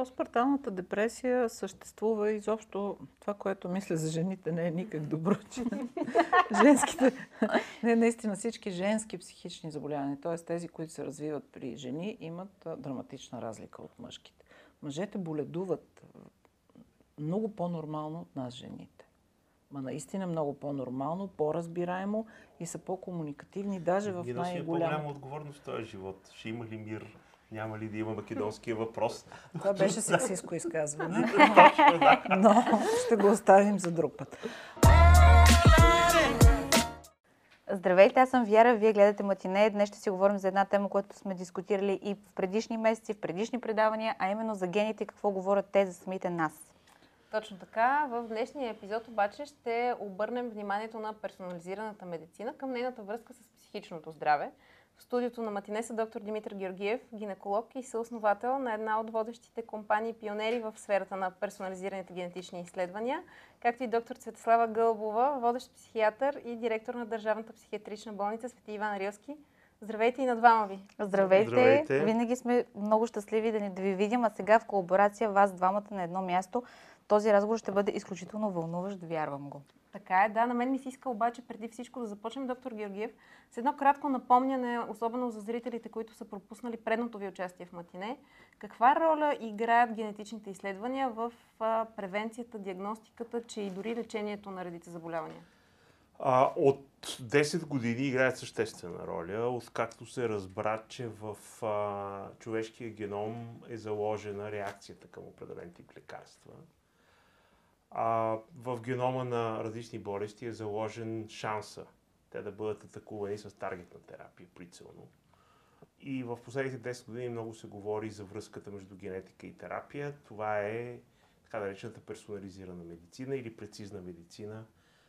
Постпарталната депресия съществува изобщо това, което мисля за жените, не е никак добро, че женските, не наистина всички женски психични заболявания, т.е. тези, които се развиват при жени, имат драматична разлика от мъжките. Мъжете боледуват много по-нормално от нас жените. Ма наистина много по-нормално, по-разбираемо и са по-комуникативни, даже в най-голяма... по-голяма отговорност в този живот. Ще има ли мир? Няма ли да има македонския въпрос? Това беше сексистко изказване, но ще го оставим за друг път. Здравейте, аз съм Вяра, вие гледате Матине. Днес ще си говорим за една тема, която сме дискутирали и в предишни месеци, в предишни предавания, а именно за гените какво говорят те за самите нас. Точно така. В днешния епизод обаче ще обърнем вниманието на персонализираната медицина към нейната връзка с психичното здраве. В студиото на Матине са доктор Димитър Георгиев, гинеколог и съосновател на една от водещите компании пионери в сферата на персонализираните генетични изследвания, както и доктор Светослава Гълбова, водещ психиатър и директор на Държавната психиатрична болница Свети Иван Рилски. Здравейте и на двама ви! Здравейте! Здравейте. Винаги сме много щастливи да, ни, да ви видим, а сега в колаборация вас двамата на едно място. Този разговор ще бъде изключително вълнуващ, вярвам го. Така е, да. На мен ми се иска обаче преди всичко да започнем, доктор Георгиев, с едно кратко напомняне, особено за зрителите, които са пропуснали предното ви участие в Матине. Каква роля играят генетичните изследвания в превенцията, диагностиката, че и дори лечението на редите заболявания? А, от 10 години играят съществена роля, откакто се разбра, че в а, човешкия геном е заложена реакцията към определен тип лекарства а, в генома на различни болести е заложен шанса те да бъдат атакувани с таргетна терапия прицелно. И в последните 10 години много се говори за връзката между генетика и терапия. Това е така наречената персонализирана медицина или прецизна медицина,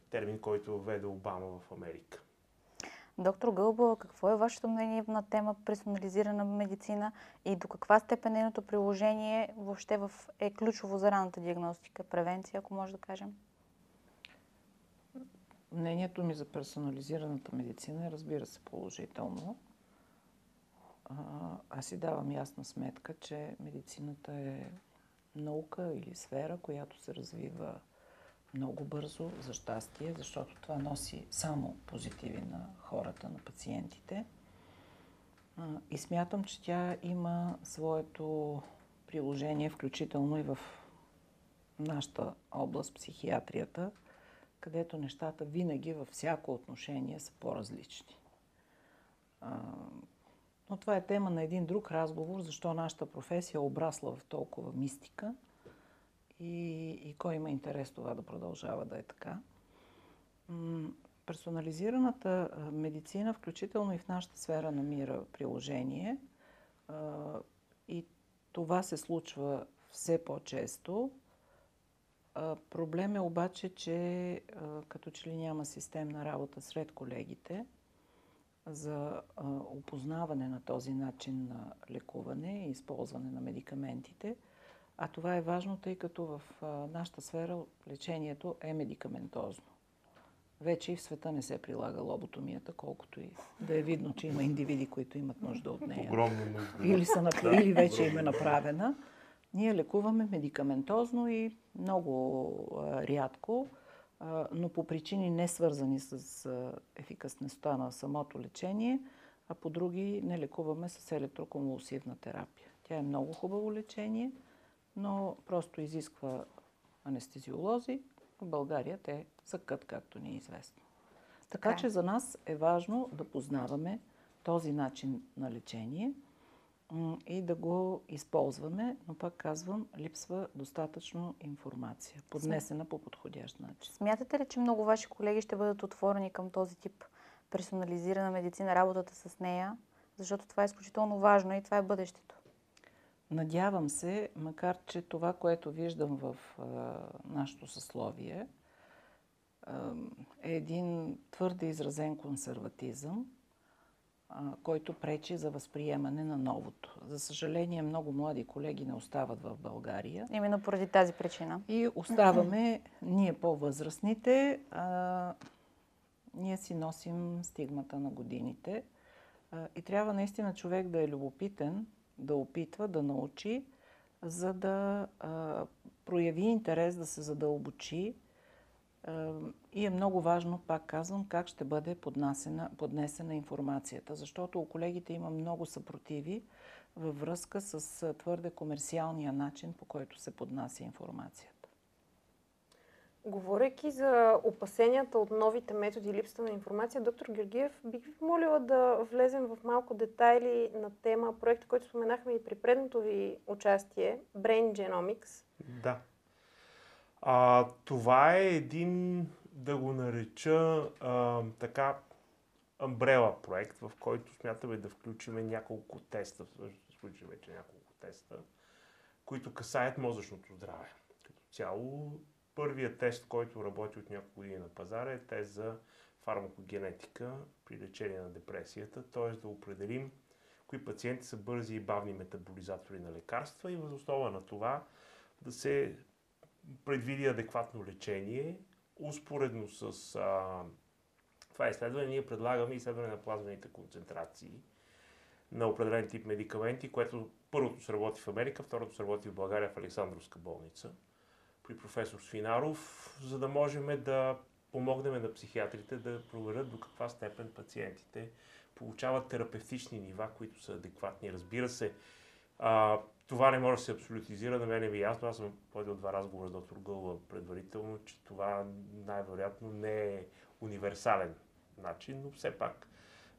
термин, който введе Обама в Америка. Доктор Гълбо, какво е вашето мнение на тема персонализирана медицина и до каква степен нейното приложение въобще е ключово за ранната диагностика, превенция, ако може да кажем? Мнението ми за персонализираната медицина е, разбира се, положително. Аз си давам ясна сметка, че медицината е наука или сфера, която се развива много бързо, за щастие, защото това носи само позитиви на хората, на пациентите. И смятам, че тя има своето приложение, включително и в нашата област, психиатрията, където нещата винаги във всяко отношение са по-различни. Но това е тема на един друг разговор, защо нашата професия е обрасла в толкова мистика – и, и кой има интерес това да продължава да е така. Персонализираната медицина, включително и в нашата сфера, намира приложение. И това се случва все по-често. Проблем е обаче, че като че ли няма системна работа сред колегите за опознаване на този начин на лекуване и използване на медикаментите – а това е важно, тъй като в нашата сфера лечението е медикаментозно. Вече и в света не се прилага лоботомията, колкото и да е видно, че има индивиди, които имат нужда от нея. Огромно нужда. Или, са, или вече им е направена. Ние лекуваме медикаментозно и много а, рядко, а, но по причини не свързани с а, ефикасността на самото лечение, а по други не лекуваме с електроконвулсивна терапия. Тя е много хубаво лечение – но просто изисква анестезиолози. В България те са кът, както ни е известно. Така, така че за нас е важно да познаваме този начин на лечение и да го използваме, но пак казвам, липсва достатъчно информация, поднесена по подходящ начин. Смятате ли, че много ваши колеги ще бъдат отворени към този тип персонализирана медицина, работата с нея? Защото това е изключително важно и това е бъдещето. Надявам се, макар че това, което виждам в а, нашето съсловие, а, е един твърде изразен консерватизъм, а, който пречи за възприемане на новото. За съжаление, много млади колеги не остават в България. Именно поради тази причина. И оставаме ние по-възрастните. ние си носим стигмата на годините. И трябва наистина човек да е любопитен, да опитва да научи за да а, прояви интерес да се задълбочи. А, и е много важно, пак казвам, как ще бъде поднесена, поднесена информацията, защото у колегите има много съпротиви във връзка с твърде комерциалния начин, по който се поднася информацията. Говорейки за опасенията от новите методи и липсата на информация, доктор Георгиев, бих ви молила да влезем в малко детайли на тема проекта, който споменахме и при предното ви участие, Brain Genomics. Да. А, това е един, да го нареча а, така, амбрела проект, в който смятаме да включим няколко теста, всъщност включим вече няколко теста, които касаят мозъчното здраве. Като цяло Първият тест, който работи от няколко години на пазара е тест за фармакогенетика при лечение на депресията, т.е. да определим кои пациенти са бързи и бавни метаболизатори на лекарства и въз основа на това да се предвиди адекватно лечение. Успоредно с а, това изследване ние предлагаме изследване на плазмените концентрации на определен тип медикаменти, което първото се работи в Америка, второто се работи в България в Александровска болница при професор Свинаров, за да можем да помогнем на психиатрите да проверят до каква степен пациентите получават терапевтични нива, които са адекватни. Разбира се, а, това не може да се абсолютизира, на мен е ясно. Аз съм водил два разговора с доктор Гълва предварително, че това най-вероятно не е универсален начин, но все пак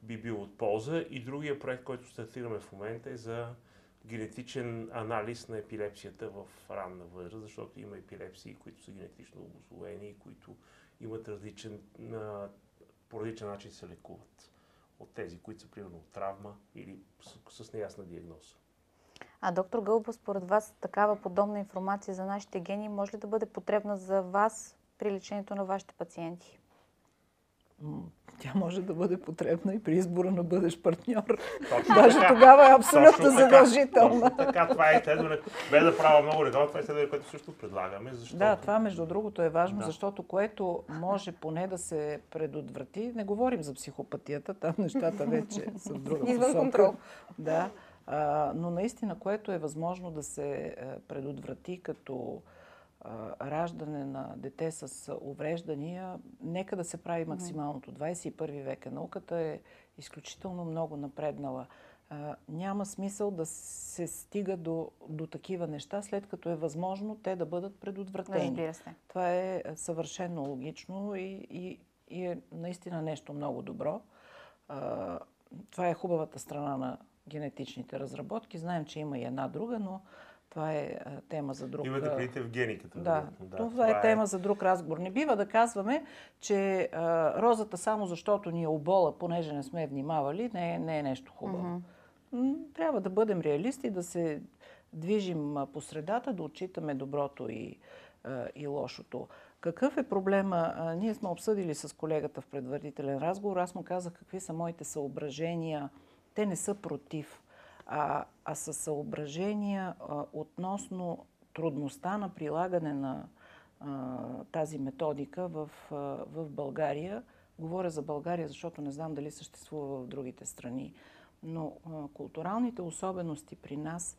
би бил от полза. И другия проект, който стартираме в момента е за генетичен анализ на епилепсията в ранна възраст, защото има епилепсии, които са генетично обословени и които имат различен, по различен начин се лекуват от тези, които са примерно от травма или с, с неясна диагноза. А доктор Гълба, според вас такава подобна информация за нашите гени може ли да бъде потребна за вас при лечението на вашите пациенти? Тя може да бъде потребна и при избора на бъдещ партньор. Точно Даже така. тогава е абсолютно Точно задължителна. Точно така, това е изследване, без да правя много редовно, това е изследване, което също предлагаме. Защото... Да, това между другото е важно, Да. защото което може поне да се предотврати, не говорим за психопатията, там нещата вече са в друга Извън контрол. Да, а, но наистина, което е възможно да се а, предотврати като раждане на дете с увреждания, нека да се прави максималното. 21 век е науката е изключително много напреднала. Няма смисъл да се стига до, до такива неща, след като е възможно те да бъдат предотвратени. Това е съвършено логично и, и, и е наистина нещо много добро. Това е хубавата страна на генетичните разработки. Знаем, че има и една друга, но това е а, тема за друг. Имате предвид в гениката. да, вероятно. това е тема за друг разговор. Не бива да казваме, че а, розата само защото ни е обола, понеже не сме внимавали, не е, не е нещо хубаво. М, Трябва да бъдем реалисти, да се движим по средата, да отчитаме доброто и, а, и лошото. Какъв е проблема? А, Ние сме обсъдили с колегата в предварителен разговор. Аз му казах какви са моите съображения. Те не са против, а, а са съображения а, относно трудността на прилагане на а, тази методика в, а, в България. Говоря за България, защото не знам дали съществува в другите страни. Но а, културалните особености при нас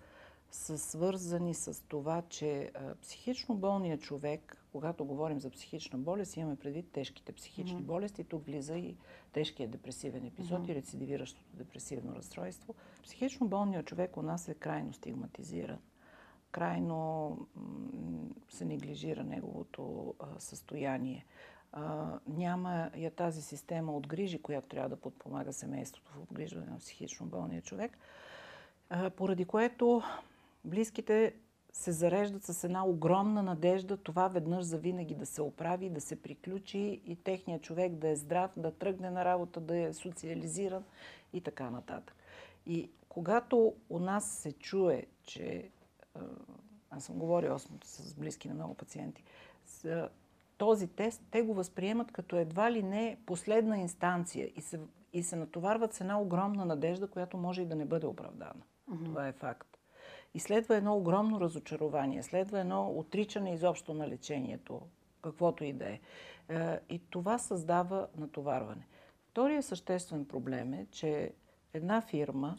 са свързани с това, че а, психично болният човек, когато говорим за психична болест, имаме предвид тежките психични Мгм. болести. Тук влиза и тежкият депресивен епизод и рецидивиращото депресивно разстройство. Психично болният човек у нас е крайно стигматизиран. Крайно се неглижира неговото а, състояние. А, няма я тази система от грижи, която трябва да подпомага семейството в обгрижване на психично болния човек, а, поради което близките се зареждат с една огромна надежда това веднъж за винаги да се оправи, да се приключи и техният човек да е здрав, да тръгне на работа, да е социализиран и така нататък. И когато у нас се чуе, че аз съм говорила с, близки на много пациенти, с, този тест те го възприемат като едва ли не последна инстанция и се, и се натоварват с една огромна надежда, която може и да не бъде оправдана. Това е факт. И следва едно огромно разочарование, следва едно отричане изобщо на лечението, каквото и да е. Е, И това създава натоварване. Втория съществен проблем е, че една фирма,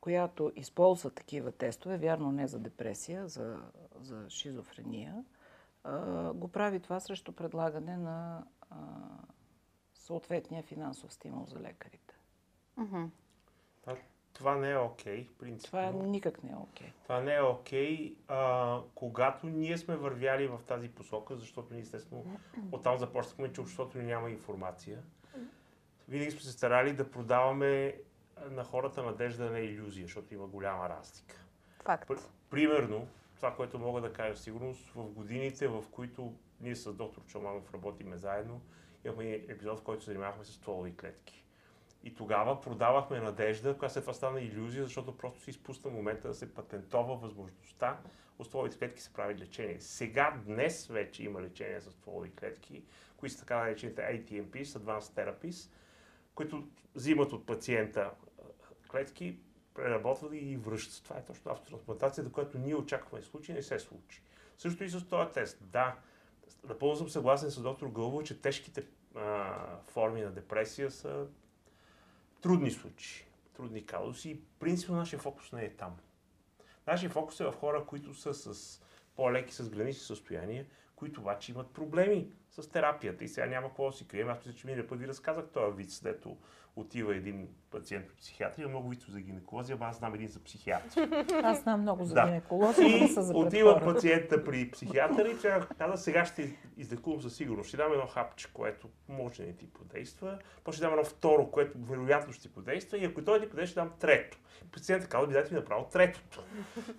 която използва такива тестове, вярно не за депресия, за, за шизофрения, го прави това срещу предлагане на съответния финансов стимул за лекарите. Мгм. Това, не е окей, принципно. Това никак не е окей. Това не е окей, а, когато ние сме вървяли в тази посока, защото ние естествено оттам започнахме, че обществото ни няма информация. Винаги сме се старали да продаваме на хората надежда, а не иллюзия, защото има голяма разлика. Факт. Пр- Примерно, това, което мога да кажа сигурност, в годините, в които ние с доктор Чоманов работиме заедно, имахме епизод, в който се занимавахме с стволови клетки. И тогава продавахме надежда, която след това стана иллюзия, защото просто се изпусна момента да се патентова възможността от стволовите клетки се прави лечение. Сега, днес вече има лечение с стволови клетки, които са така наречените ATMPs, Advanced Therapies, които взимат от пациента клетки, преработват и връщат. Това е точно автотрансплантацията, която ние очакваме случи, не се случи. Също и с този тест. Да, напълно съм съгласен с доктор Гълбо, че тежките а, форми на депресия са трудни случаи, трудни казуси. Принципно нашия фокус не е там. Нашия фокус е в хора, които са с по-леки, с гранични състояния, които обаче имат проблеми с терапията. И сега няма какво да си крием. Аз мисля, че миналия път ви разказах този вид, дето отива един пациент от психиатрия. Много вид за гинеколози, ама аз знам един за психиатри. Аз знам много за Да. гинеколози, но не И са за отива пациента при психиатър и тя каза, сега ще излекувам със сигурност. Ще дам едно хапче, което може да не ти подейства. После ще дам едно второ, което вероятно ще ти подейства. И ако той ти подейства, ще дам трето. Пациентът казва, би дайте ми направо третото.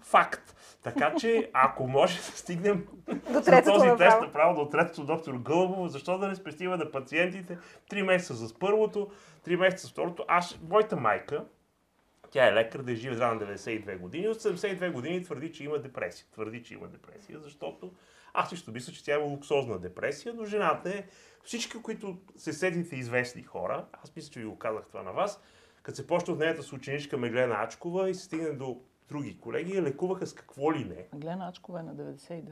Факт. Така че, ако може да стигнем До третото този тест направо. направо до третото доктор Гълбово, защо да не спестива на пациентите 3 месеца за първото, 3 месеца с второто. Аз, моята майка, тя е лекар, да е жива на 92 години. От 72 години твърди, че има депресия. Твърди, че има депресия, защото аз също мисля, че тя има луксозна депресия, но жената е всички, които се седите известни хора, аз мисля, че ви го казах това на вас, като се почна от нейната с ученичка Меглена Ачкова и се стигне до други колеги, я лекуваха с какво ли не. Глена Ачкова е на 92.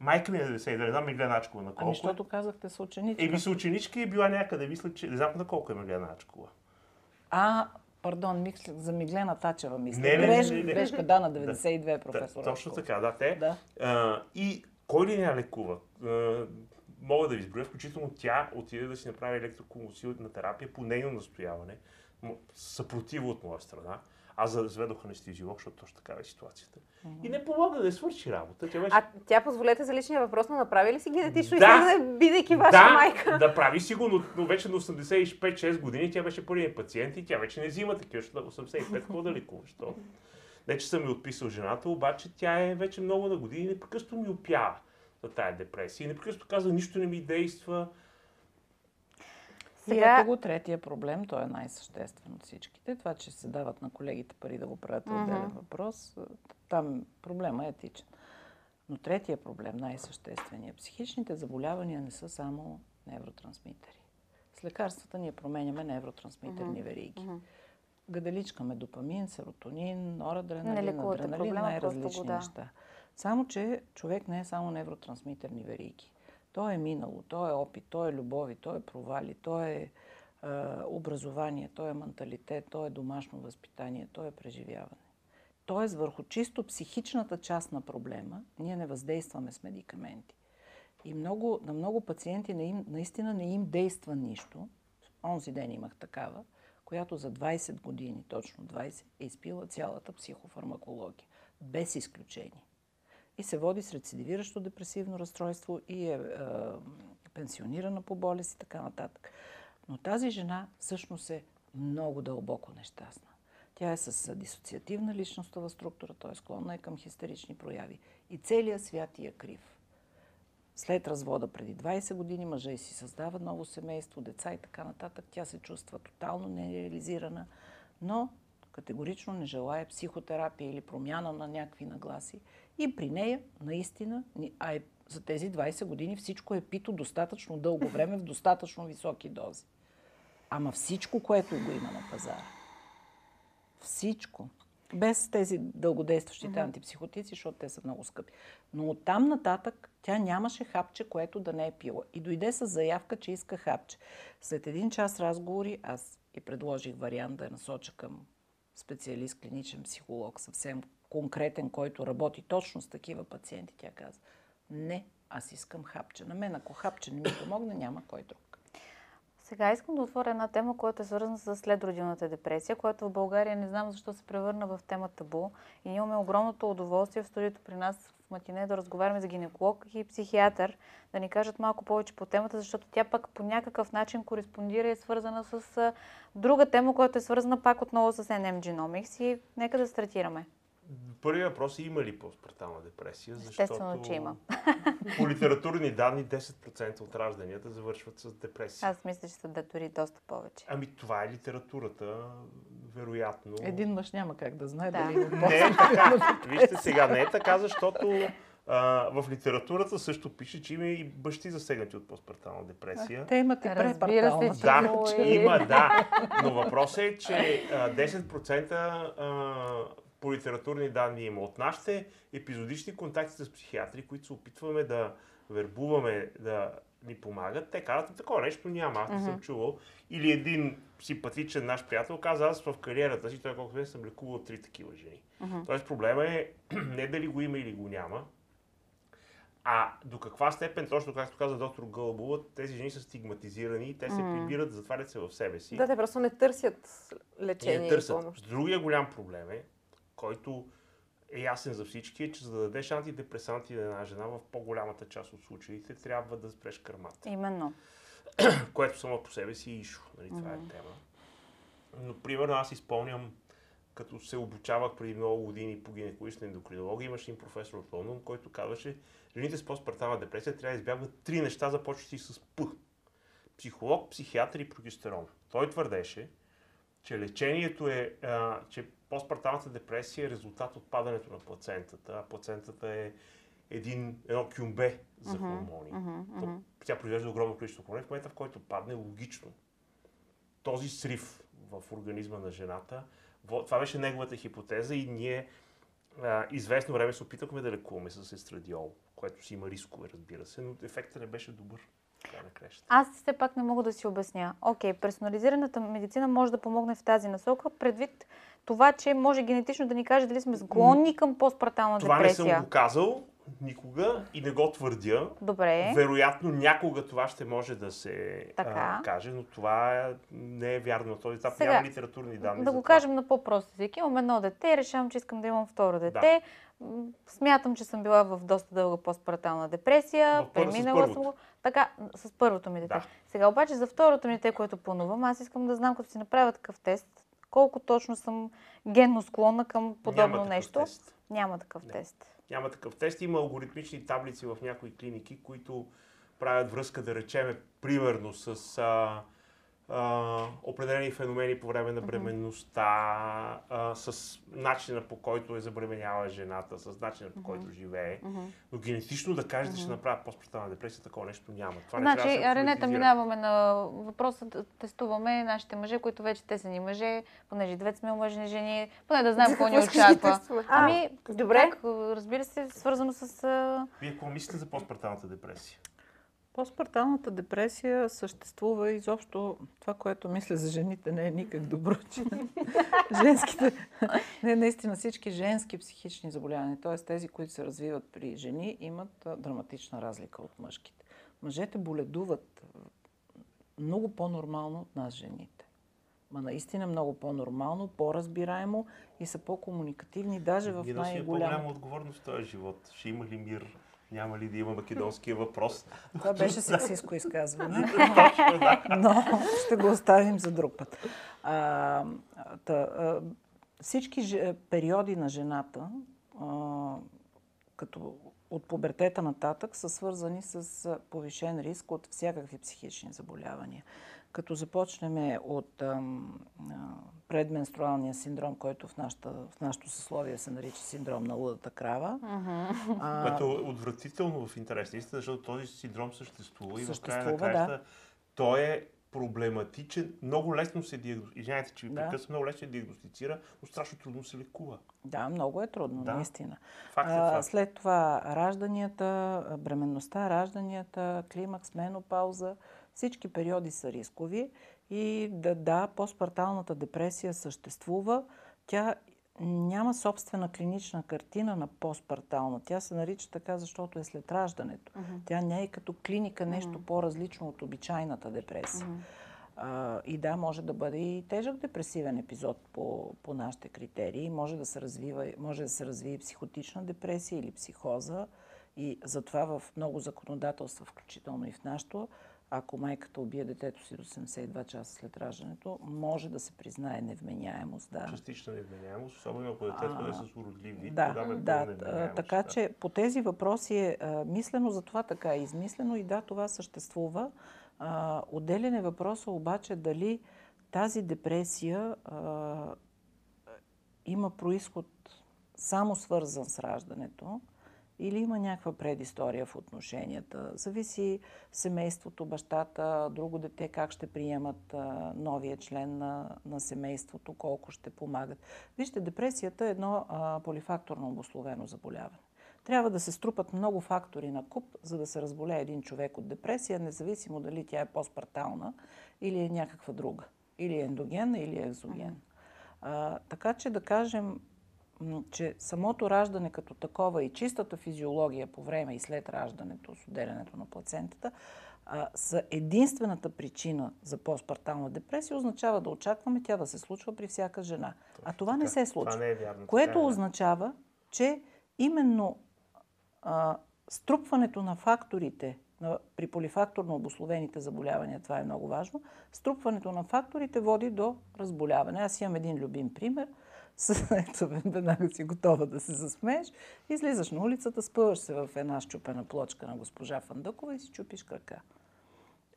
Майка ми е 92, не знам Меглена Ачкова на колко. Ами, защото казахте са ученичка. Еми, съученичка е била някъде, мисля, че не знам на колко е Меглена Ачкова. А, пардон, мисля, за Миглена Тачева мисля. Не, не, не, не, не. грешка, да, на 92 е професор. Точно така, да, те. Да. А, и кой ли не я лекува? А, мога да ви изброя, включително тя отиде да си направи електроconvulсивна терапия по нейно настояване, съпротива от моя страна. Аз заведох анестезиолог, защото точно такава е ситуацията. И не помогна да свърши работа. Тя беше А тя, позволете за личния въпрос, но направи ли си генетично Да. изследване, бидейки ваша да, майка? да прави сигурно, но вече на 85-6 години тя беше първият пациент и тя вече не взима такива, защото на 85 какво да лекуваш? То. Не, че съм ми отписал жената, обаче тя е вече много на години и непрекъснато ми опява за тая депресия. И непрекъснато казва, нищо не ми действа. И Сега- ето го третия проблем, той е най-съществен от всичките. Това, че се дават на колегите пари да го правят е отделен въпрос. Там проблема е етичен. Но третия проблем, най-същественият, психичните заболявания не са само невротрансмитери. С лекарствата ние променяме невротрансмитерни вериги. Гаделичкаме допамин, серотонин, норадреналин, лекувате адреналин, най-различни да. неща. Само, че човек не е само невротрансмитерни вериги. То е минало, то е опит, то е любови, то е провали, то е, образование, то е менталитет, то е домашно възпитание, то е преживяване. Тоест, върху чисто психичната част на проблема, ние не въздействаме с медикаменти. И много, на много пациенти не им, наистина не им действа нищо. Онзи ден имах такава, която за 20 години, точно 20, е изпила цялата психофармакология. Без изключение. И се води с рецидивиращо депресивно разстройство и е, е пенсионирана по болест и така нататък. Но тази жена всъщност е много дълбоко нещастна. Тя е с дисоциативна личностова структура, т.е. склонна е към хистерични прояви. И целият свят ти е крив. След развода преди 20 години мъжа и си създава ново семейство, деца и така нататък. Тя се чувства тотално нереализирана, но категорично не желая психотерапия или промяна на някакви нагласи. И при нея, наистина, а е, за тези 20 години всичко е пито достатъчно дълго време в достатъчно високи дози. Ама всичко, което го има на пазара. Всичко. Без тези дългодействащите антипсихотици, защото те са много скъпи. Но оттам нататък тя нямаше хапче, което да не е пила. И дойде с заявка, че иска хапче. След един час разговори аз и предложих вариант да я насоча към специалист, клиничен психолог, съвсем конкретен, който работи точно с такива пациенти, тя каза, не, аз искам хапче. На мен, ако хапче не ми помогне, няма кой друг. Сега искам да отворя една тема, която е свързана с следродилната депресия, която в България не знам защо се превърна в тема табу. И ние имаме огромното удоволствие в студиото при нас в Матине да разговаряме с гинеколог и психиатър, да ни кажат малко повече по темата, защото тя пък по някакъв начин кореспондира и е свързана с друга тема, която е свързана пак отново с NM Genomics и нека да стартираме. Първият въпрос е има ли постпартална депресия? Естествено, че има. По литературни данни 10% от ражданията завършват с депресия. Аз мисля, че са да дори доста повече. Ами това е литературата, вероятно. Един мъж няма как да знае Да. дали има Не е така. Вижте сега, не е така, защото а, в литературата също пише, че има и бащи засегнати от постпартална депресия. Те имат и Разбира се, Да, е. има, да. Но въпросът е, че а, 10% а, по литературни данни има от нашите епизодични контакти с психиатри, които се опитваме да вербуваме да ни помагат. Те казват, такова нещо няма, аз не съм чувал. Или един симпатичен наш приятел каза, аз в кариерата си, той колко време съм лекувал три такива жени. Тоест проблема е не дали го има или го няма, а до каква степен, точно както каза доктор Гълбова, тези жени са стигматизирани и те се прибират, затварят се в себе си. Да, те просто не търсят и лечение не и търсят. помощ. Другия голям проблем е, който е ясен за всички, е, че за да дадеш антидепресанти на една жена, в по-голямата част от случаите трябва да спреш кърмата. Именно. Което само по себе си е ишо. Нали? Това е тема. Но, примерно, аз изпълням, като се обучавах преди много години по гинекологична ендокринология, имаше един професор от Лондон, който казваше, жените с постпартална депресия трябва да избягват три неща, започващи с П. Психолог, психиатър и прогестерон. Той твърдеше, че лечението е, а, че постпарталната депресия е резултат от падането на плацентата, а плацентата е един, едно кюмбе за хормони. То- Тя произвежда огромно количество хормони. В момента, в който падне, логично този срив в организма на жената, това беше неговата хипотеза и ние а, известно време се опитахме да лекуваме с естрадиол, което си има рискове, разбира се, но ефектът не беше добър. Така. Аз все пак не мога да си обясня. Окей, персонализираната медицина може да помогне в тази насока, предвид това, че може генетично да ни каже дали сме склонни към постпартална Това не депресия. съм го казал никога и не го твърдя. Добре. Вероятно някога това ще може да се Така. а, каже, но това не е вярно на този етап. Сега, Няма литературни данни Да го това. кажем на по-прост език. Имам едно дете, решавам, че искам да имам второ дете. М, Смятам, че съм била в доста дълга постпартална депресия. Преминала съм го. Така, с първото ми дете. Да. Сега обаче за второто ми дете, което планувам, аз искам да знам, като си направя такъв тест, колко точно съм генно склонна към подобно Няма нещо. тест. Няма такъв Не. тест. Няма такъв тест. Има алгоритмични таблици в някои клиники, които правят връзка, да речеме, примерно с а, а, определени феномени по време на бременността, а, с начина по който е забременяла жената, с начина по който живее. Но генетично да кажеш да ще направя постпартална депресия, такова нещо няма. Това не Значи, трябва да Ренета, минаваме на въпроса тестуваме нашите мъже, които вече те са ни мъже, понеже двете сме омъжени жени, поне да знаем какво ни очаква. Ами, добре. Как, разбира се, свързано с... Вие какво мислите за постпарталната депресия? Постпарталната депресия съществува изобщо това, което мисля за жените, не е никак добро, че женските, не, наистина всички женски психични заболявания, т.е. тези, които се развиват при жени, имат драматична разлика от мъжките. Мъжете боледуват много по-нормално от нас, жените. Ма наистина много по-нормално, по-разбираемо и са по-комуникативни, даже в Ние носим най-голямата по-голяма отговорност в този живот. Ще има ли мир? Няма ли да има македонския въпрос? Това беше сексистско изказване, но ще го оставим за друг път. А, та, а, всички же- периоди на жената, а, като от пубертета нататък, са свързани с повишен риск от всякакви психични заболявания. Като започнем от ам, а, предменструалния синдром, който в, нашата, в нашото съсловие се нарича синдром на лудата крава. А, Което е отвратително в интерес на истина, защото този синдром съществува и в края на Съществува, краища той е проблематичен. Много лесно се диагностицира. Извинявайте, че ви Да. прекъсвам, много лесно се диагностицира, но страшно трудно се лекува. Да, много е трудно, Да. наистина. Факт е А, след това ражданията, бременността, ражданията, климакс, менопауза, всички периоди са рискови и да, да, постпарталната депресия съществува. тя няма собствена клинична картина на постпартална. Тя се нарича така, защото е след раждането. Мгм. Тя не е като клиника нещо Мгм. по-различно от обичайната депресия. Мгм. А, и да, може да бъде и тежък депресивен епизод по, по нашите критерии. Може да се развива, може да се развие психотична депресия или психоза. И затова в много законодателства, включително и в нашото, ако майката убие детето си до 72 часа след раждането, може да се признае невменяемост. Да. Частична невменяемост, особено ако детето е с уродлив вид, Да, тогава е да, а, така да. че по тези въпроси е а, мислено, затова така е измислено и да, това съществува. А, отделен е въпроса обаче дали тази депресия а, има происход само свързан с раждането или има някаква предистория в отношенията. Зависи семейството, бащата, друго дете, как ще приемат а, новия член на, на семейството, колко ще помагат. Вижте, депресията е едно а, полифакторно обословено заболяване. Трябва да се струпат много фактори на куп, за да се разболее един човек от депресия, независимо дали тя е постпартална или е някаква друга. Или е ендогенна, или е екзогенна. А, така че да кажем, че самото раждане като такова и чистата физиология по време и след раждането, с отделянето на плацентата, а, са единствената причина за постпартална депресия, означава да очакваме тя да се случва при всяка жена. а това не така. се случва. Това не е вярно. Което така е, означава, че именно а, струпването на факторите на, при полифакторно обословените заболявания, това е много важно, струпването на факторите води до разболяване. Аз имам един любим пример. Ето, веднага си готова да се засмееш. Излизаш на улицата, спъваш се в една щупена плочка на госпожа Фандъкова и си чупиш крака.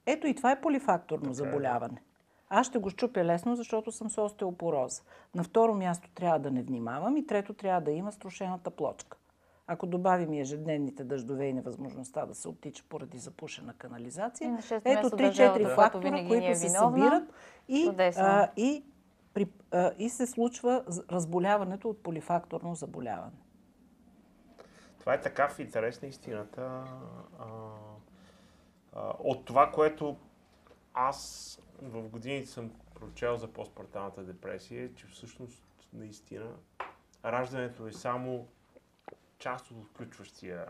Ето и това е полифакторно Така е, заболяване. Аз ще го щупя лесно, защото съм с остеопороза. На второ място трябва да не внимавам и трето трябва да има струшената плочка. Ако добавим и ежедневните дъждове и невъзможността да се оттича поради запушена канализация, ето място 3-4 държавата, която фактора, ни които е се събират и, а, и, при, а, и се случва разболяването от полифакторно заболяване. Това е така в интерес на истината. А, а, от това, което аз в годините съм прочел за постпарталната депресия, че всъщност наистина раждането е само част от включващия,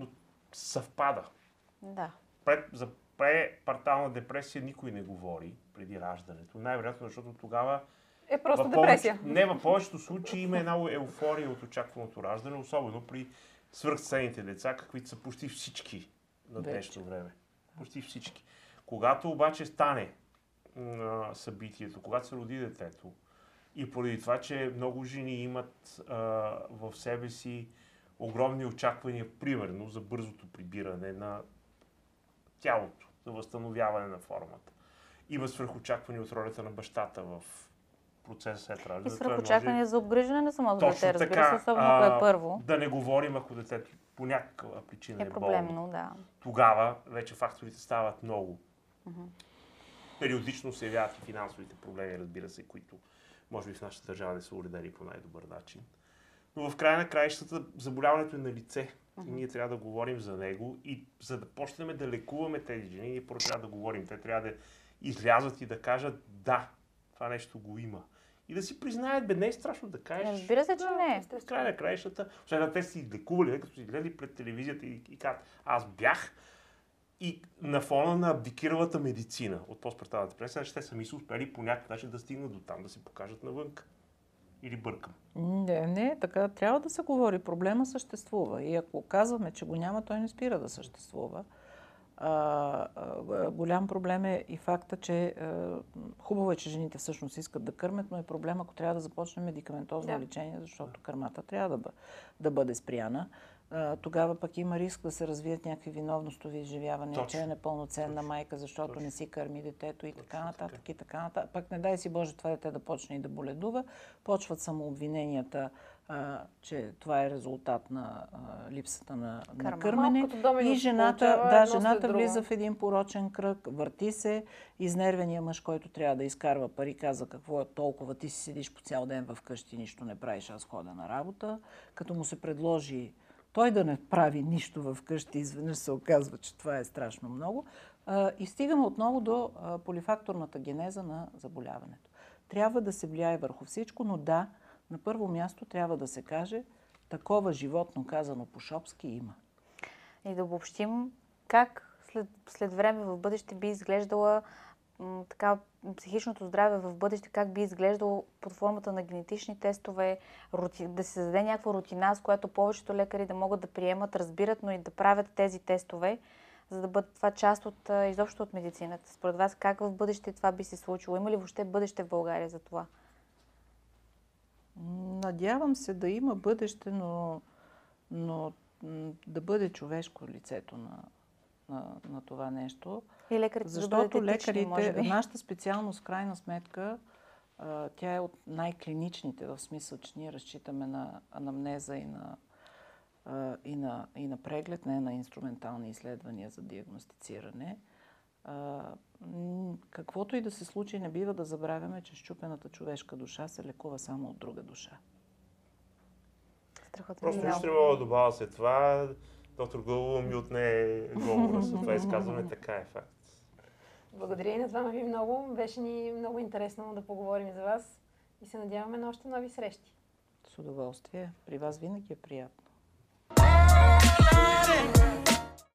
но съвпада. Да. Пред, за препартална депресия никой не говори преди раждането. Най-вероятно, защото тогава Е просто в депресия. Повече, не, в повечето случаи има една еуфория от очакваното раждане, особено при свръхценните деца, каквито са почти всички на днешно време. Почти всички. Когато обаче стане м, събитието, когато се роди детето, и поради това, че много жени имат а, в себе си огромни очаквания, примерно за бързото прибиране на тялото, за възстановяване на формата. Има свръхочаквания от ролята на бащата в процеса след И раждането. Той свръхочакване за обгрижване на самото Точно дете, разбира така, се, особено ако е първо. Да не говорим, ако детето по някаква причина е, Е болно. проблемно, да. Тогава вече факторите стават много. Периодично се явяват и финансовите проблеми, разбира се, които може би в нашата държава не са уредени по най-добър начин. Но в края на краищата заболяването е на лице. И ние трябва да говорим за него. И за да почнем да лекуваме тези жени, ние първо трябва да говорим. Те трябва да излязат и да кажат да, това нещо го има. И да си признаят, бе, не е страшно да кажеш. Разбира се, че да, не е. В края на краищата, освен да те си лекували, не, като си гледали пред телевизията и, и казват, аз бях и на фона на абдикиралата медицина от постпарталната депресия, значи те сами са успели по някакъв начин да стигнат до там, да се покажат навън. Или бъркам. Не, не, така трябва да се говори. Проблема съществува. И ако казваме, че го няма, той не спира да съществува. А, а, голям проблем е и факта, че а, хубаво е, че жените всъщност искат да кърмят, но е проблем, ако трябва да започне медикаментозно Да. лечение, защото кърмата трябва да, бъ, да бъде спряна. А, тогава пък има риск да се развият някакви виновностови изживявания, че е непълноценна Точно. майка, защото Точно. не си кърми детето и така нататък и така нататък. Пък не дай си Боже това дете да почне и да боледува. Почват самообвиненията, а, че това е резултат на а, липсата на, на Карма. кърмене. Като домино И жената, да, жената влиза в един порочен кръг, върти се, изнервения мъж, който трябва да изкарва пари, каза какво е толкова, ти си седиш по цял ден вкъщи, нищо не правиш, аз хода на работа. Като му се предложи той да не прави нищо вкъщи, изведнъж се оказва, че това е страшно много. А, и стигаме отново до а, полифакторната генеза на заболяването. Трябва да се влияе върху всичко, но да, На първо място трябва да се каже, такова животно казано по шопски има. И да обобщим как след, след време в бъдеще би изглеждала м, така психичното здраве в бъдеще, как би изглеждало под формата на генетични тестове, рути, да се създаде някаква рутина, с която повечето лекари да могат да приемат, разбират, но и да правят тези тестове, за да бъде това част от изобщо от медицината. Според вас как в бъдеще това би се случило? Има ли въобще бъдеще в България за това? Надявам се да има бъдеще, но, но да бъде човешко лицето на, на, на това нещо. И лекарите да Защото бъдат етични, може лекарите, би. нашата специалност, крайна сметка, тя е от най-клиничните, в смисъл, че ние разчитаме на анамнеза и на, и на, и на преглед, не на инструментални изследвания за диагностициране. Каквото и да се случи, не бива да забравяме, че щупената човешка душа се лекува само от друга душа. Страхотен Просто нищо не мога да добавя след това. Доктор Гълбова ми отне говора с това изказване. Така е факт. Благодаря и на двама ви много. Беше ни много интересно да поговорим за вас и се надяваме на още нови срещи. С удоволствие. При вас винаги е приятно.